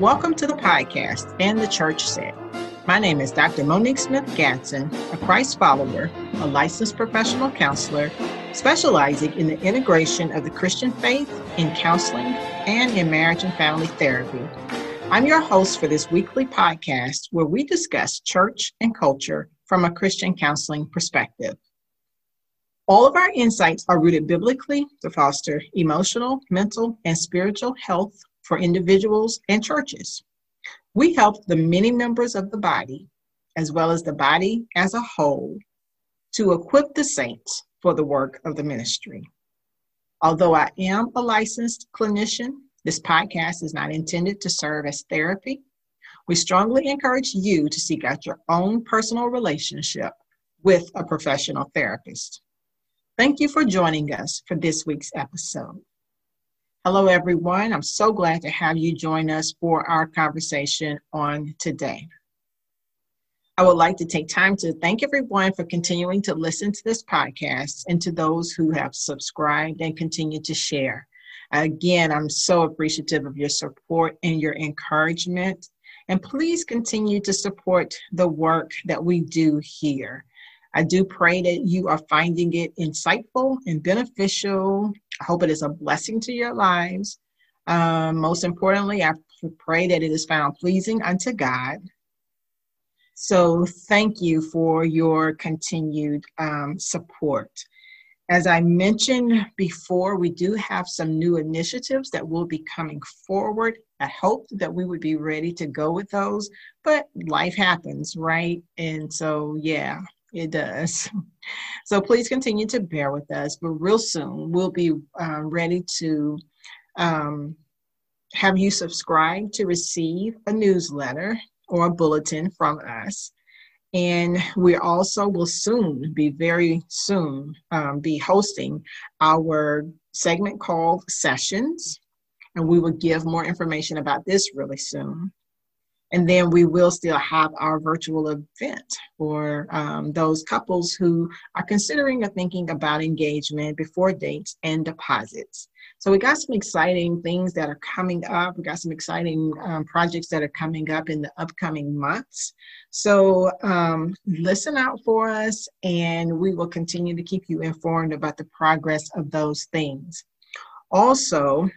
Welcome to the podcast and the Church said. My name is Dr. Monique Smith Gatson, a Christ follower, a licensed professional counselor, specializing in the integration of the Christian faith in counseling and in marriage and family therapy. I'm your host for this weekly podcast where we discuss church and culture from a Christian counseling perspective. All of our insights are rooted biblically to foster emotional, mental, and spiritual health for individuals and churches. We help the many members of the body, as well as the body as a whole, to equip the saints for the work of the ministry. Although I am a licensed clinician, this podcast is not intended to serve as therapy. We strongly encourage you to seek out your own personal relationship with a professional therapist. Thank you for joining us for this week's episode. Hello, everyone. I'm so glad to have you join us for our conversation on today. I would like to take time to thank everyone for continuing to listen to this podcast and to those who have subscribed and continue to share. Again, I'm so appreciative of your support and your encouragement. And please continue to support the work that we do here. I do pray that you are finding it insightful and beneficial. I hope it is a blessing to your lives. Um, most importantly, I pray that it is found pleasing unto God. So, thank you for your continued um, support. As I mentioned before, we do have some new initiatives that will be coming forward. I hope that we would be ready to go with those, but life happens, right? And so, yeah, it does. So please continue to bear with us. But real soon, we'll be uh, ready to um, have you subscribe to receive a newsletter or a bulletin from us. And we also will soon be very soon um, be hosting our segment called Sessions. And we will give more information about this really soon. And then we will still have our virtual event for um, those couples who are considering or thinking about engagement before dates and deposits. So we got some exciting things that are coming up. We got some exciting um, projects that are coming up in the upcoming months. So um, listen out for us, and we will continue to keep you informed about the progress of those things. Also,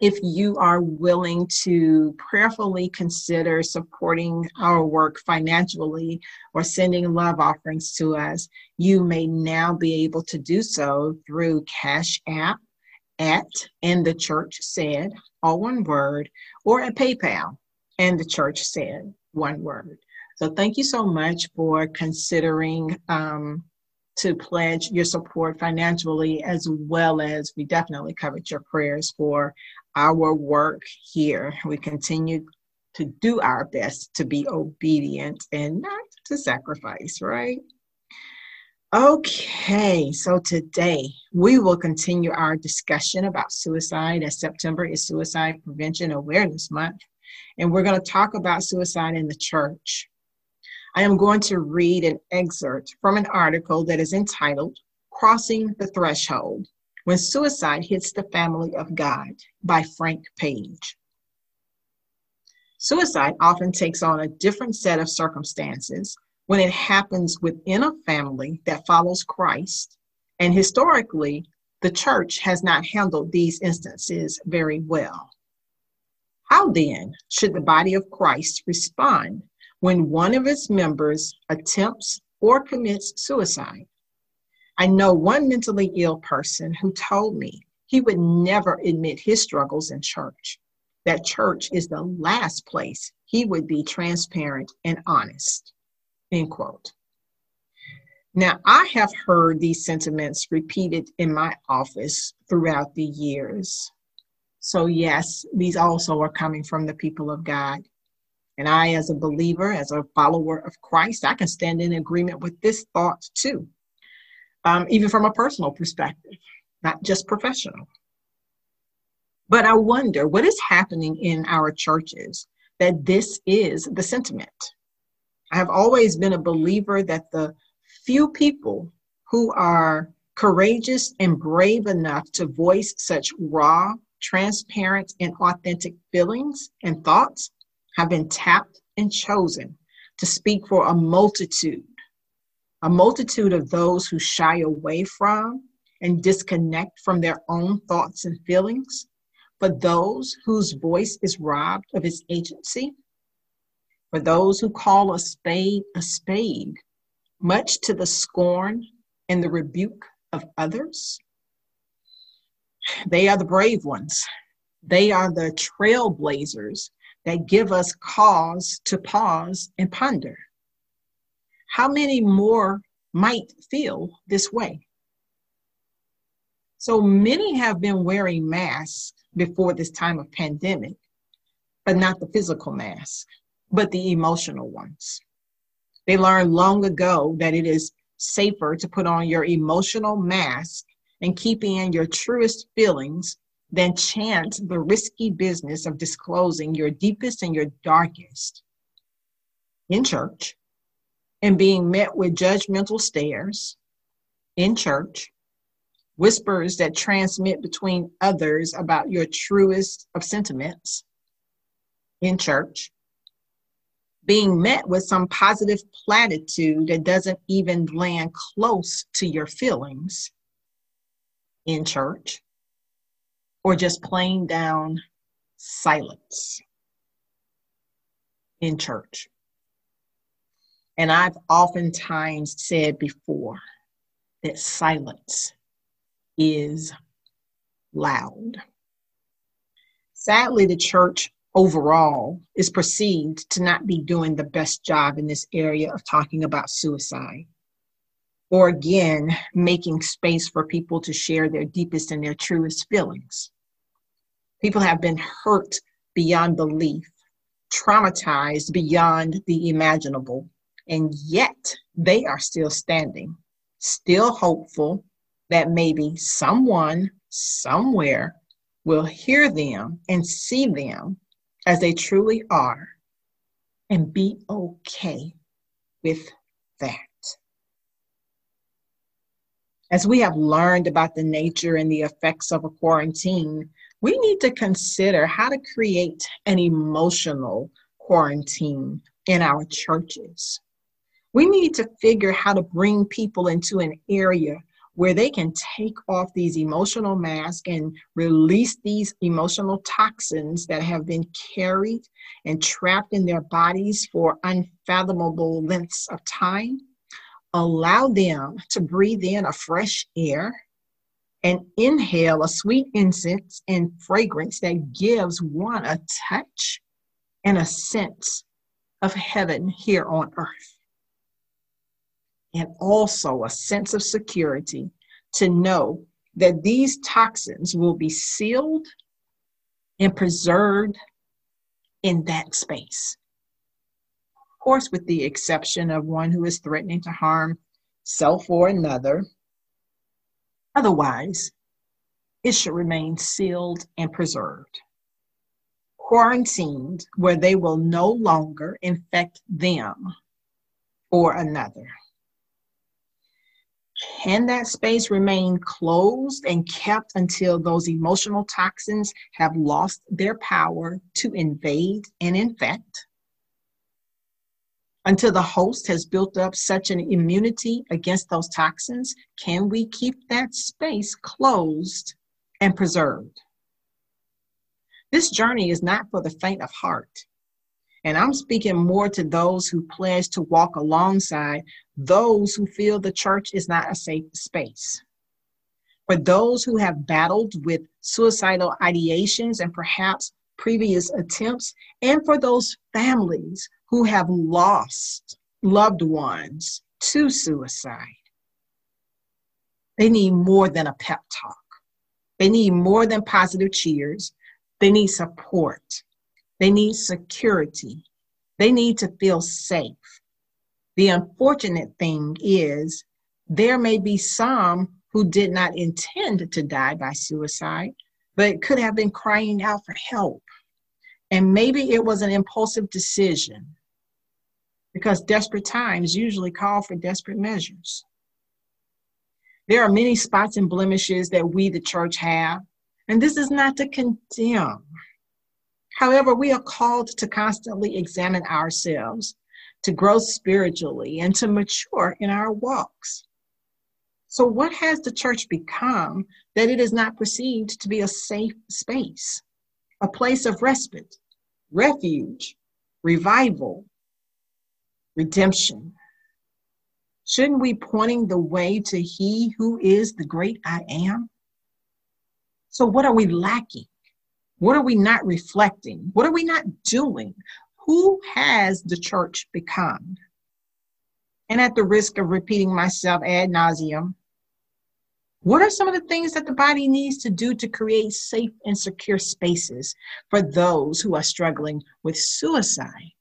if you are willing to prayerfully consider supporting our work financially or sending love offerings to us, you may now be able to do so through Cash App at and the church said, all one word, or at PayPal and the church said, one word. So thank you so much for considering um, to pledge your support financially, as well as we definitely covered your prayers for our work here. We continue to do our best to be obedient and not to sacrifice, right? Okay, so today we will continue our discussion about suicide as September is Suicide Prevention Awareness Month. And we're going to talk about suicide in the church. I am going to read an excerpt from an article that is entitled Crossing the Threshold When Suicide Hits the Family of God by Frank Page. Suicide often takes on a different set of circumstances when it happens within a family that follows Christ. And historically, the church has not handled these instances very well. How then should the body of Christ respond when one of its members attempts or commits suicide. I know one mentally ill person who told me he would never admit his struggles in church, that church is the last place he would be transparent and honest. End quote. Now, I have heard these sentiments repeated in my office throughout the years. So, yes, these also are coming from the people of God. And I, as a believer, as a follower of Christ, I can stand in agreement with this thought too, um, even from a personal perspective, not just professional. But I wonder what is happening in our churches that this is the sentiment. I have always been a believer that the few people who are courageous and brave enough to voice such raw, transparent, and authentic feelings and thoughts have been tapped and chosen to speak for a multitude, a multitude of those who shy away from and disconnect from their own thoughts and feelings, for those whose voice is robbed of its agency, for those who call a spade a spade, much to the scorn and the rebuke of others. They are the brave ones. They are the trailblazers that give us cause to pause and ponder. How many more might feel this way? So many have been wearing masks before this time of pandemic, but not the physical mask, but the emotional ones. They learned long ago that it is safer to put on your emotional mask and keep in your truest feelings than chance the risky business of disclosing your deepest and your darkest in church and being met with judgmental stares in church, whispers that transmit between others about your truest of sentiments in church, being met with some positive platitude that doesn't even land close to your feelings in church, or just plain down silence in church. And I've oftentimes said before that silence is loud. Sadly, the church overall is perceived to not be doing the best job in this area of talking about suicide. Or again, making space for people to share their deepest and their truest feelings. People have been hurt beyond belief, traumatized beyond the imaginable, and yet they are still standing, still hopeful that maybe someone somewhere will hear them and see them as they truly are and be okay with that. As we have learned about the nature and the effects of a quarantine, we need to consider how to create an emotional quarantine in our churches. We need to figure how to bring people into an area where they can take off these emotional masks and release these emotional toxins that have been carried and trapped in their bodies for unfathomable lengths of time. Allow them to breathe in a fresh air and inhale a sweet incense and fragrance that gives one a touch and a sense of heaven here on earth and also a sense of security to know that these toxins will be sealed and preserved in that space. Of course, with the exception of one who is threatening to harm self or another. Otherwise, it should remain sealed and preserved, quarantined where they will no longer infect them or another. Can that space remain closed and kept until those emotional toxins have lost their power to invade and infect? Until the host has built up such an immunity against those toxins, can we keep that space closed and preserved? This journey is not for the faint of heart. And I'm speaking more to those who pledge to walk alongside those who feel the church is not a safe space. For those who have battled with suicidal ideations and perhaps previous attempts, and for those families who have lost loved ones to suicide. They need more than a pep talk. They need more than positive cheers. They need support. They need security. They need to feel safe. The unfortunate thing is, there may be some who did not intend to die by suicide, but could have been crying out for help. And maybe it was an impulsive decision because desperate times usually call for desperate measures. There are many spots and blemishes that we, the church, have And this is not to condemn. However, we are called to constantly examine ourselves, to grow spiritually, and to mature in our walks. So, what has the church become that it is not perceived to be a safe space, a place of respite, refuge, revival, redemption? Shouldn't we pointing the way to He who is the great I am? So, what are we lacking? What are we not reflecting? What are we not doing? Who has the church become? And at the risk of repeating myself ad nauseum, what are some of the things that the body needs to do to create safe and secure spaces for those who are struggling with suicide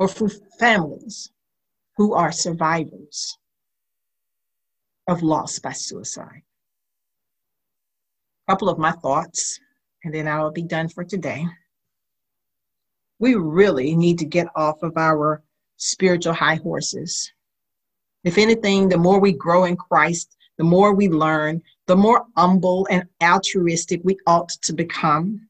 or for families who are survivors of loss by suicide? A couple of my thoughts, and then I will be done for today. We really need to get off of our spiritual high horses. If anything, the more we grow in Christ, the more we learn, the more humble and altruistic we ought to become.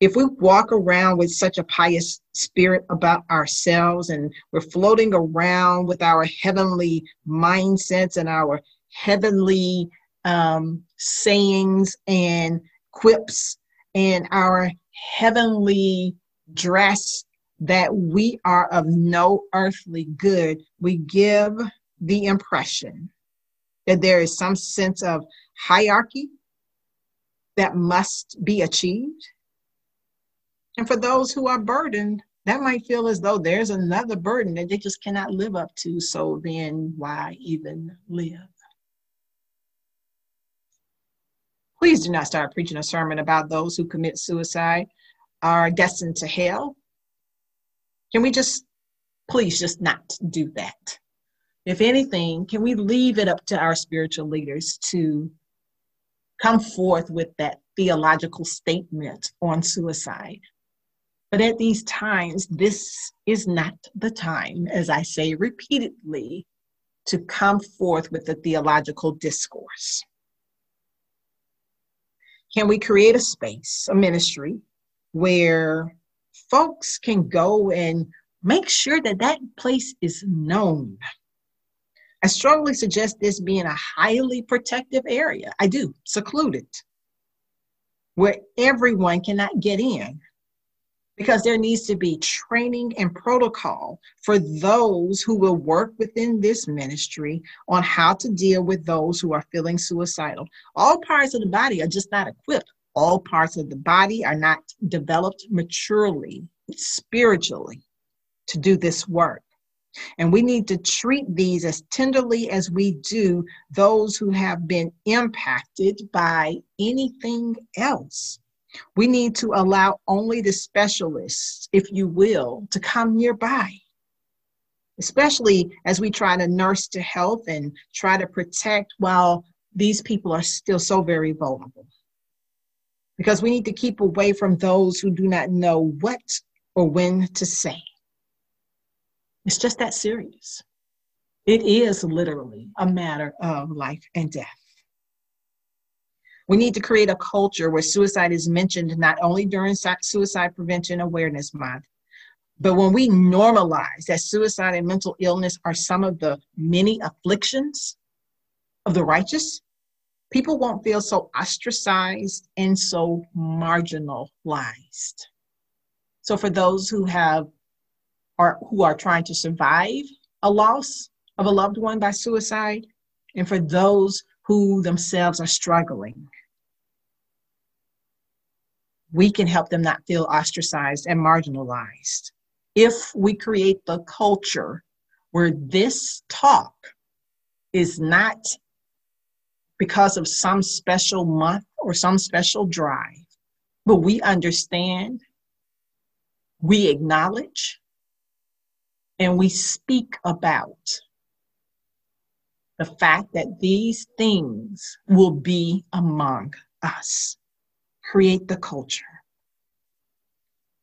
If we walk around with such a pious spirit about ourselves and we're floating around with our heavenly mindsets and our heavenly um, sayings and quips and our heavenly dress that we are of no earthly good, we give the impression that there is some sense of hierarchy that must be achieved. And for those who are burdened, that might feel as though there's another burden that they just cannot live up to. So then, why even live? Please do not start preaching a sermon about those who commit suicide are destined to hell. Can we just, please, just not do that? if anything, can we leave it up to our spiritual leaders to come forth with that theological statement on suicide? But at these times, this is not the time, as I say repeatedly, to come forth with a theological discourse. Can we create a space, a ministry, where folks can go and make sure that that place is known? I strongly suggest this being a highly protective area. I do, secluded, where everyone cannot get in because there needs to be training and protocol for those who will work within this ministry on how to deal with those who are feeling suicidal. All parts of the body are just not equipped. All parts of the body are not developed maturely, spiritually, to do this work. And we need to treat these as tenderly as we do those who have been impacted by anything else. We need to allow only the specialists, if you will, to come nearby, especially as we try to nurse to health and try to protect while these people are still so very vulnerable. Because we need to keep away from those who do not know what or when to say. It's just that serious. It is literally a matter of life and death. We need to create a culture where suicide is mentioned not only during Suicide Prevention Awareness Month, but when we normalize that suicide and mental illness are some of the many afflictions of the righteous, people won't feel so ostracized and so marginalized. So, for those who have are who are trying to survive a loss of a loved one by suicide, and for those who themselves are struggling. We can help them not feel ostracized and marginalized if we create the culture where this talk is not because of some special month or some special drive, but we understand, we acknowledge, and we speak about the fact that these things will be among us. Create the culture.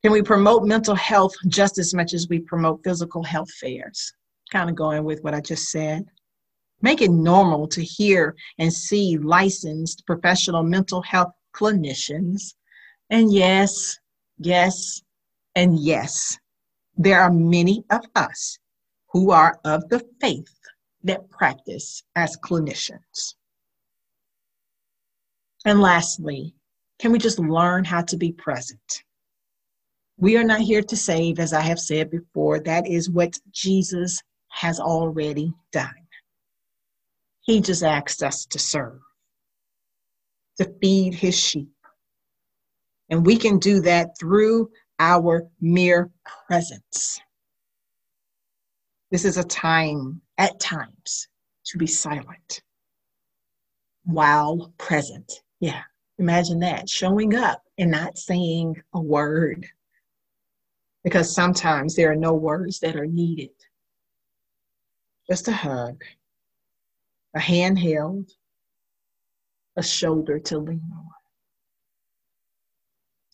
Can we promote mental health just as much as we promote physical health fairs? Kind of going with what I just said. Make it normal to hear and see licensed professional mental health clinicians. And yes, yes, and yes, there are many of us who are of the faith that practice as clinicians. And lastly, can we just learn how to be present? We are not here to save, as I have said before. That is what Jesus has already done. He just asked us to serve, to feed his sheep. And we can do that through our mere presence. This is a time, at times, to be silent while present. Yeah, imagine that showing up and not saying a word. Because sometimes there are no words that are needed. Just a hug, a hand held, a shoulder to lean on.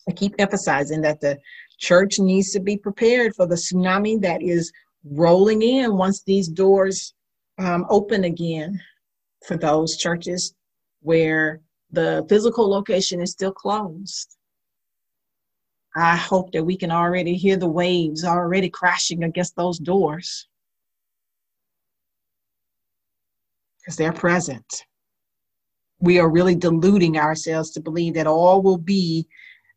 I keep emphasizing that the church needs to be prepared for the tsunami that is rolling in once these doors um, open again for those churches where the physical location is still closed. I hope that we can already hear the waves already crashing against those doors because they're present. We are really deluding ourselves to believe that all will be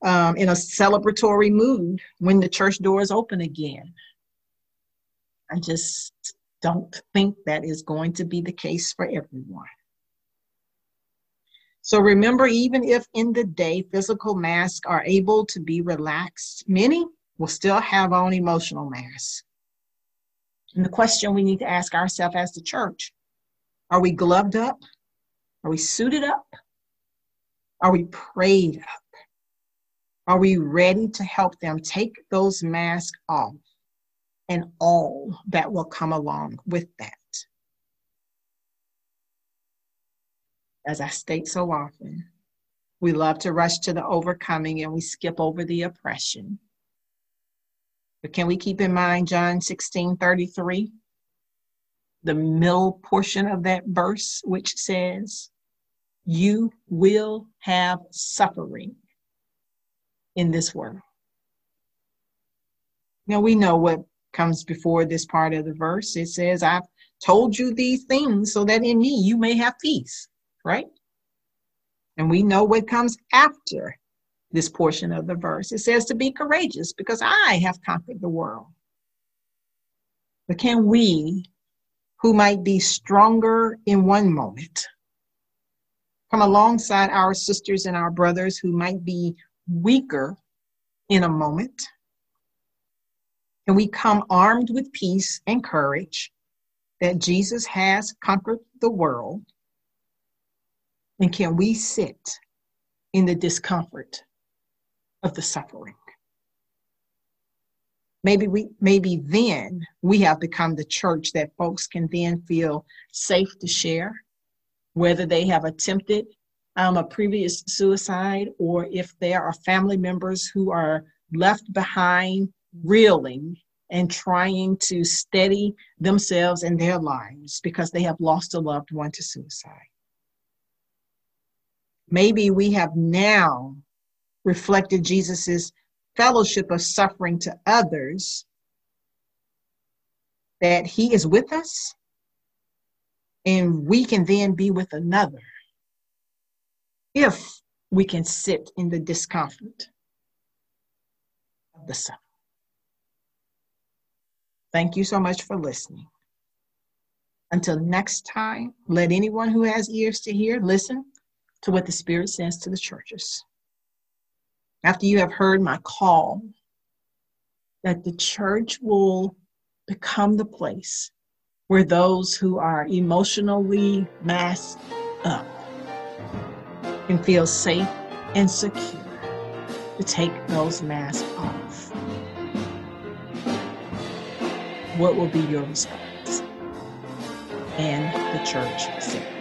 um, in a celebratory mood when the church doors open again. I just don't think that is going to be the case for everyone. So remember, even if in the day physical masks are able to be relaxed, many will still have on emotional masks. And the question we need to ask ourselves as the church are we gloved up? Are we suited up? Are we prayed up? Are we ready to help them take those masks off and all that will come along with that? As I state so often, we love to rush to the overcoming and we skip over the oppression. But can we keep in mind John 16 33? The middle portion of that verse, which says, You will have suffering in this world. Now we know what comes before this part of the verse. It says, I've told you these things so that in me you may have peace, right? And we know what comes after this portion of the verse. It says to be courageous because I have conquered the world. But can we, who might be stronger in one moment, come alongside our sisters and our brothers who might be weaker in a moment? Can we come armed with peace and courage that Jesus has conquered the world? And can we sit in the discomfort of the suffering? Maybe we maybe then we have become the church that folks can then feel safe to share, whether they have attempted um, a previous suicide, or if there are family members who are left behind reeling and trying to steady themselves and their lives because they have lost a loved one to suicide. Maybe we have now reflected Jesus's fellowship of suffering to others, that he is with us, and we can then be with another if we can sit in the discomfort of the suffering. Thank you so much for listening. Until next time, let anyone who has ears to hear listen to what the Spirit says to the churches. After you have heard my call, that the church will become the place where those who are emotionally masked up can feel safe and secure to take those masks off. What will be your response? And the church said.